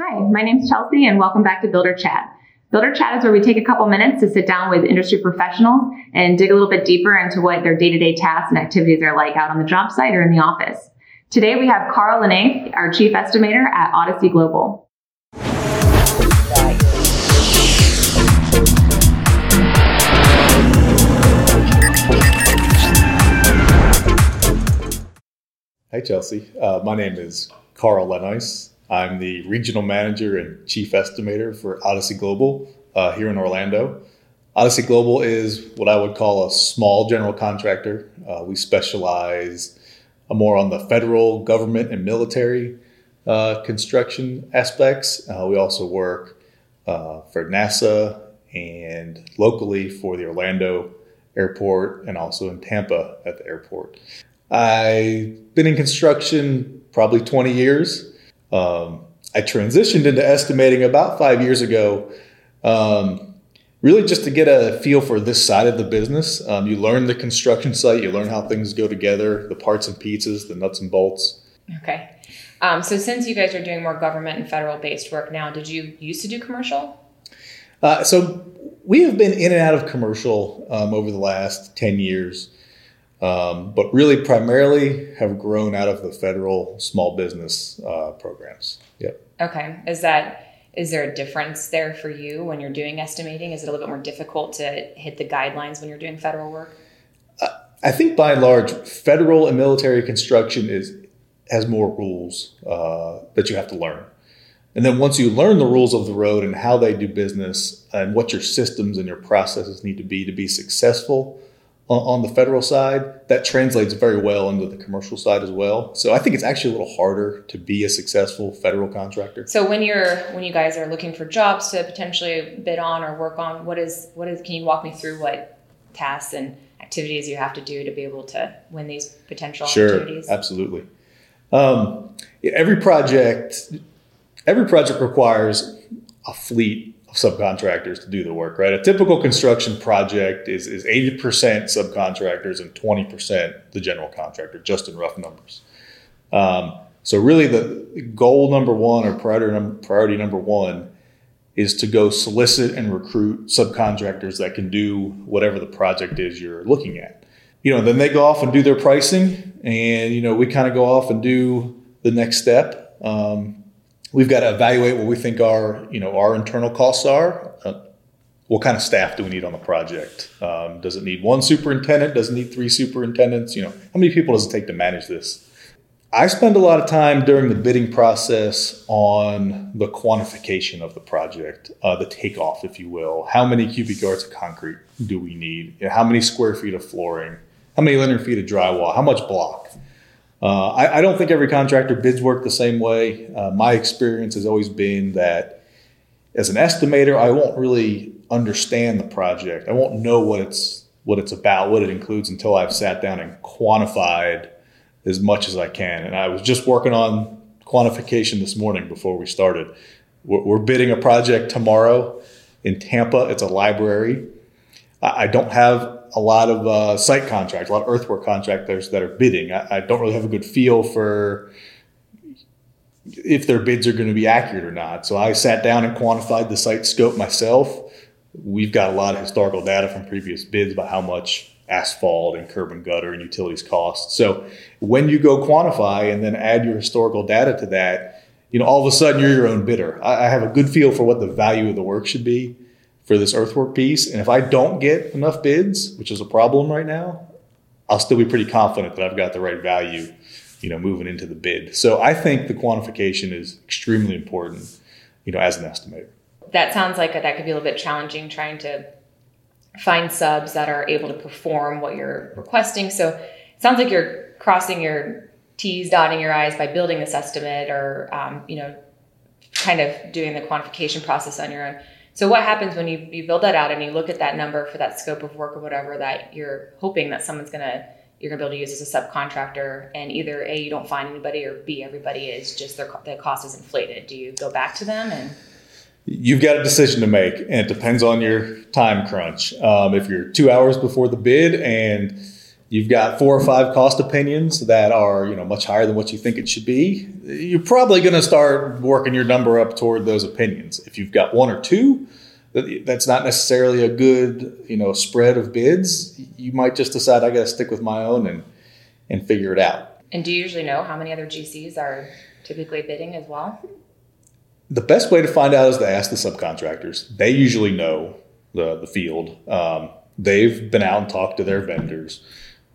Hi, my name is Chelsea, and welcome back to Builder Chat. Builder Chat is where we take a couple minutes to sit down with industry professionals and dig a little bit deeper into what their day to day tasks and activities are like out on the job site or in the office. Today we have Carl Lene, our chief estimator at Odyssey Global. Hi, Chelsea. Uh, my name is Carl Lenois. I'm the regional manager and chief estimator for Odyssey Global uh, here in Orlando. Odyssey Global is what I would call a small general contractor. Uh, we specialize more on the federal government and military uh, construction aspects. Uh, we also work uh, for NASA and locally for the Orlando airport and also in Tampa at the airport. I've been in construction probably 20 years. Um, I transitioned into estimating about five years ago, um, really just to get a feel for this side of the business. Um, you learn the construction site, you learn how things go together, the parts and pieces, the nuts and bolts. Okay. Um, so, since you guys are doing more government and federal based work now, did you used to do commercial? Uh, so, we have been in and out of commercial um, over the last 10 years. Um, but really primarily have grown out of the federal small business uh, programs. Yep. Okay. Is that is there a difference there for you when you're doing estimating? Is it a little bit more difficult to hit the guidelines when you're doing federal work? Uh, I think by and large, federal and military construction is has more rules uh, that you have to learn. And then once you learn the rules of the road and how they do business and what your systems and your processes need to be to be successful, on the federal side, that translates very well into the commercial side as well. So I think it's actually a little harder to be a successful federal contractor. So when you're when you guys are looking for jobs to potentially bid on or work on, what is what is can you walk me through what tasks and activities you have to do to be able to win these potential sure, opportunities? Absolutely. Um, every project every project requires a fleet subcontractors to do the work, right? A typical construction project is, is 80% subcontractors and 20% the general contractor, just in rough numbers. Um, so really the goal number one or priority number, priority number one is to go solicit and recruit subcontractors that can do whatever the project is you're looking at. You know, then they go off and do their pricing and, you know, we kind of go off and do the next step. Um, we've got to evaluate what we think our you know our internal costs are. Uh, what kind of staff do we need on the project? Um, does it need one superintendent? Does it need three superintendents? You know, how many people does it take to manage this? I spend a lot of time during the bidding process on the quantification of the project, uh, the takeoff, if you will. How many cubic yards of concrete do we need? You know, how many square feet of flooring? How many linear feet of drywall? How much block? Uh, I, I, don't think every contractor bids work the same way. Uh, my experience has always been that as an estimator, I won't really understand the project. I won't know what it's what it's about, what it includes until I've sat down and quantified as much as I can. And I was just working on quantification this morning before we started. We're, we're bidding a project tomorrow in Tampa. It's a library. I, I don't have a lot of uh, site contracts, a lot of earthwork contractors that are bidding. I, I, don't really have a good feel for if their bids are going to be accurate or not. So I sat down and quantified the site scope myself. We've got a lot of historical data from previous bids about how much asphalt and curb and gutter and utilities cost. So when you go quantify and then add your historical data to that, you know, all of a sudden you're your own bidder. I, I have a good feel for what the value of the work should be for this earthwork piece. And if I don't get enough bids, which is a problem right now, I'll still be pretty confident that I've got the right value, you know, moving into the bid. So I think the quantification is extremely important, you know, as an estimator. That sounds like that could be a little bit challenging trying to find subs that are able to perform what you're requesting. So it sounds like you're crossing your T's, dotting your I's by building this estimate or, um, you know, kind of doing the quantification process on your own. So what happens when you, you build that out and you look at that number for that scope of work or whatever that you're hoping that someone's gonna you're gonna be able to use as a subcontractor and either a you don't find anybody or b everybody is just their the cost is inflated. Do you go back to them and You've got a decision to make, and it depends on your time crunch. Um, if you're two hours before the bid and you've got four or five cost opinions that are you know much higher than what you think it should be you're probably going to start working your number up toward those opinions. If you've got one or two that's not necessarily a good you know spread of bids you might just decide i got to stick with my own and and figure it out. And do you usually know how many other gcs are typically bidding as well? The best way to find out is to ask the subcontractors. They usually know the, the field. Um, they've been out and talked to their vendors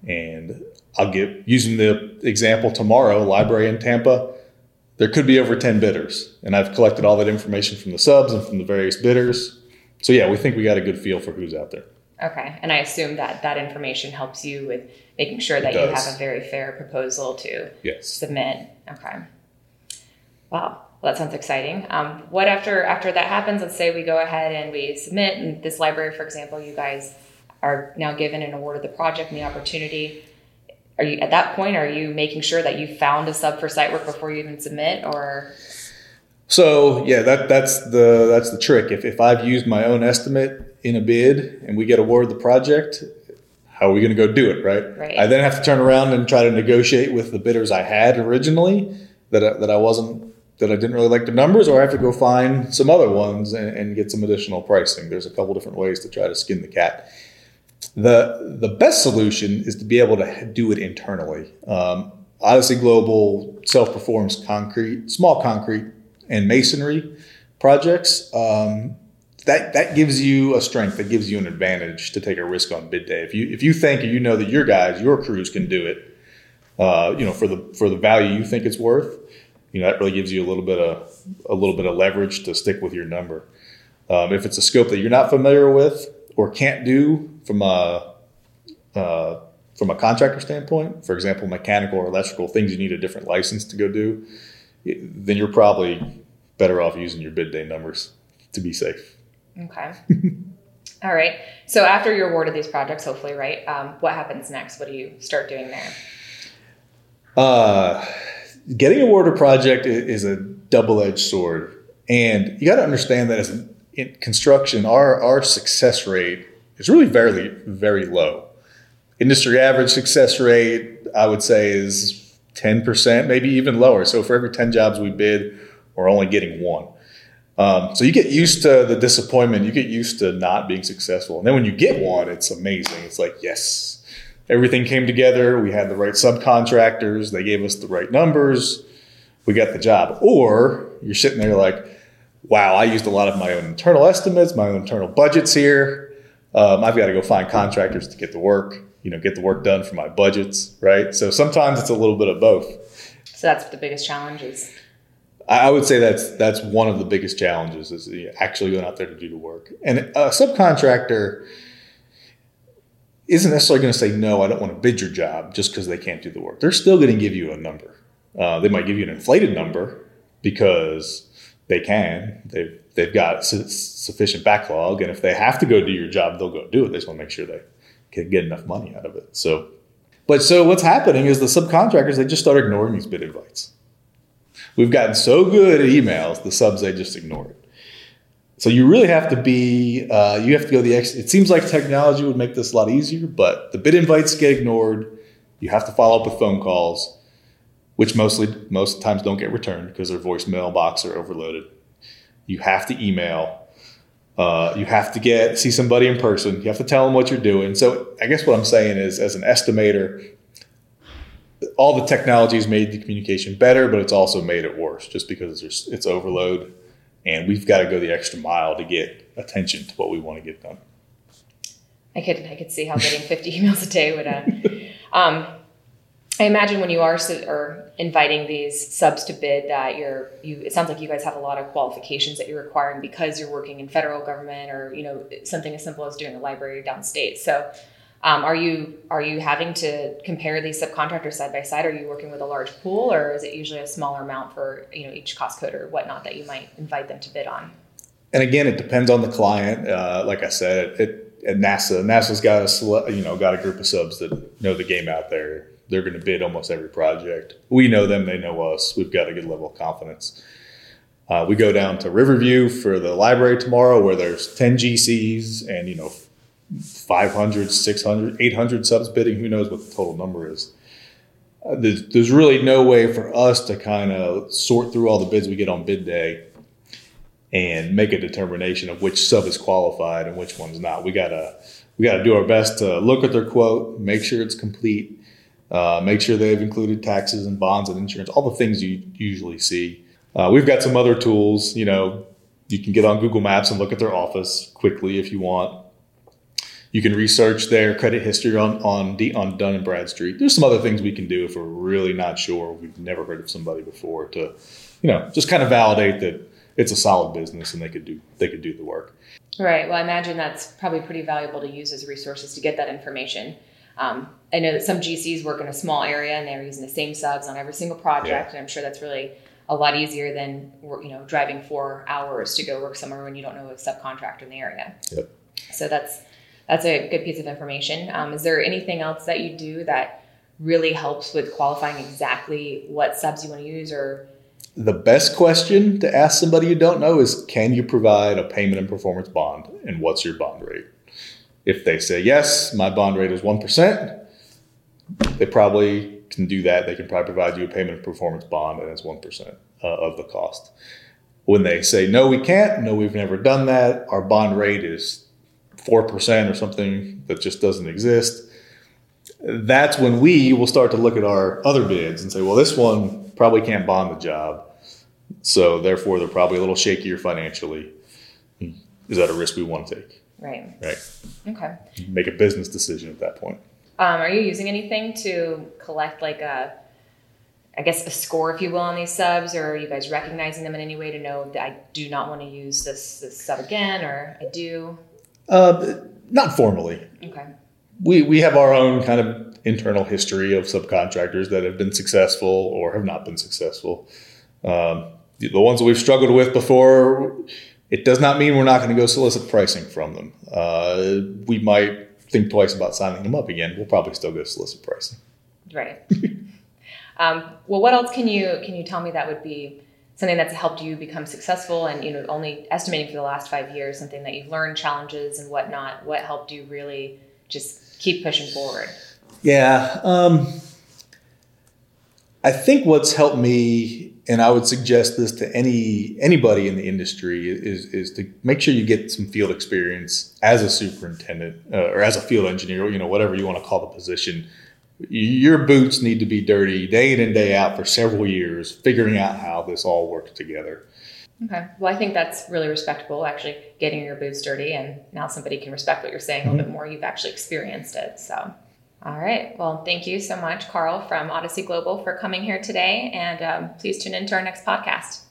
and I'll get using the example tomorrow, library in Tampa, there could be over 10 bidders. And I've collected all that information from the subs and from the various bidders. So yeah, we think we got a good feel for who's out there. Okay. And I assume that that information helps you with making sure that you have a very fair proposal to yes. submit. Okay. Wow. Well, that sounds exciting. Um, what after after that happens? Let's say we go ahead and we submit, and this library, for example, you guys are now given an award of the project and the opportunity. Are you at that point are you making sure that you found a sub for site work before you even submit or? So yeah that that's the that's the trick. If, if i've used my own estimate in a bid and we get awarded the project how are we going to go do it right? right. I then have to turn around and try to negotiate with the bidders i had originally that I, that i wasn't that i didn't really like the numbers or i have to go find some other ones and, and get some additional pricing. There's a couple different ways to try to skin the cat the the best solution is to be able to do it internally. Um, Odyssey Global self performs concrete, small concrete, and masonry projects. Um, that that gives you a strength. That gives you an advantage to take a risk on bid day. If you if you think you know that your guys, your crews can do it, uh, you know for the for the value you think it's worth, you know that really gives you a little bit of a little bit of leverage to stick with your number. Um, if it's a scope that you're not familiar with or can't do, from a uh, from a contractor standpoint, for example, mechanical or electrical things you need a different license to go do, then you're probably better off using your bid day numbers to be safe. Okay. All right. So after you're awarded these projects, hopefully, right? Um, what happens next? What do you start doing there? Uh, getting awarded a project is a double-edged sword, and you got to understand that as in construction, our our success rate is really very, very low. Industry average success rate, I would say, is 10%, maybe even lower. So for every 10 jobs we bid, we're only getting one. Um, so you get used to the disappointment, you get used to not being successful. And then when you get one, it's amazing. It's like, yes, everything came together. We had the right subcontractors, they gave us the right numbers, we got the job. Or you're sitting there like, wow, I used a lot of my own internal estimates, my own internal budgets here. Um, I've got to go find contractors to get the work, you know, get the work done for my budgets, right? So sometimes it's a little bit of both. So that's the biggest challenge is. I would say that's that's one of the biggest challenges is actually going out there to do the work. And a subcontractor isn't necessarily going to say no. I don't want to bid your job just because they can't do the work. They're still going to give you a number. Uh, they might give you an inflated number because they can. They've they've got su- sufficient backlog, and if they have to go do your job, they'll go do it. They just want to make sure they can get enough money out of it. So, but so what's happening is the subcontractors they just start ignoring these bid invites. We've gotten so good at emails, the subs they just ignore it. So you really have to be, uh, you have to go the ex. It seems like technology would make this a lot easier, but the bid invites get ignored. You have to follow up with phone calls, which mostly most times don't get returned because their voicemail box are overloaded. You have to email. Uh, you have to get see somebody in person. You have to tell them what you're doing. So I guess what I'm saying is, as an estimator, all the technology has made the communication better, but it's also made it worse just because it's, it's overload, and we've got to go the extra mile to get attention to what we want to get done. I could I could see how getting 50 emails a day would. Uh, um, I imagine when you are or inviting these subs to bid that you're you it sounds like you guys have a lot of qualifications that you're requiring because you're working in federal government or you know something as simple as doing a library downstate. So um, are you are you having to compare these subcontractors side by side? Are you working with a large pool or is it usually a smaller amount for you know each cost code or whatnot that you might invite them to bid on? And again, it depends on the client. Uh, like I said, it, at NASA, NASA's got a you know got a group of subs that know the game out there they're going to bid almost every project. We know them, they know us. We've got a good level of confidence. Uh, we go down to Riverview for the library tomorrow, where there's 10 GCs and you know 500, 600, 800 subs bidding. Who knows what the total number is? Uh, there's, there's really no way for us to kind of sort through all the bids we get on bid day and make a determination of which sub is qualified and which one's not. We gotta we gotta do our best to look at their quote, make sure it's complete, uh, make sure they've included taxes and bonds and insurance, all the things you usually see. Uh, we've got some other tools. You know, you can get on Google Maps and look at their office quickly if you want. You can research their credit history on on, D, on Dun and Bradstreet. There's some other things we can do if we're really not sure. We've never heard of somebody before to, you know, just kind of validate that it's a solid business and they could do they could do the work. Right. Well, I imagine that's probably pretty valuable to use as resources to get that information. Um, I know that some GCs work in a small area and they're using the same subs on every single project, yeah. and I'm sure that's really a lot easier than you know driving four hours to go work somewhere when you don't know a subcontractor in the area. Yep. So that's that's a good piece of information. Um, is there anything else that you do that really helps with qualifying exactly what subs you want to use or the best question to ask somebody you don't know is can you provide a payment and performance bond and what's your bond rate if they say yes my bond rate is 1% they probably can do that they can probably provide you a payment performance bond and it's 1% uh, of the cost when they say no we can't no we've never done that our bond rate is 4% or something that just doesn't exist, that's when we will start to look at our other bids and say, well, this one probably can't bond the job. So therefore, they're probably a little shakier financially. Is that a risk we want to take? Right. Right. Okay. Make a business decision at that point. Um, are you using anything to collect like a, I guess a score, if you will, on these subs, or are you guys recognizing them in any way to know that I do not want to use this, this sub again, or I do? Uh, not formally. Okay. We we have our own kind of internal history of subcontractors that have been successful or have not been successful. Um, the, the ones that we've struggled with before, it does not mean we're not going to go solicit pricing from them. Uh, we might think twice about signing them up again. We'll probably still go solicit pricing. Right. um, well, what else can you can you tell me that would be something that's helped you become successful and you know only estimating for the last five years something that you've learned challenges and whatnot what helped you really just keep pushing forward yeah um, i think what's helped me and i would suggest this to any anybody in the industry is is to make sure you get some field experience as a superintendent uh, or as a field engineer you know whatever you want to call the position your boots need to be dirty day in and day out for several years, figuring out how this all works together. Okay. Well, I think that's really respectable, actually, getting your boots dirty. And now somebody can respect what you're saying a little mm-hmm. bit more. You've actually experienced it. So, all right. Well, thank you so much, Carl from Odyssey Global, for coming here today. And um, please tune in to our next podcast.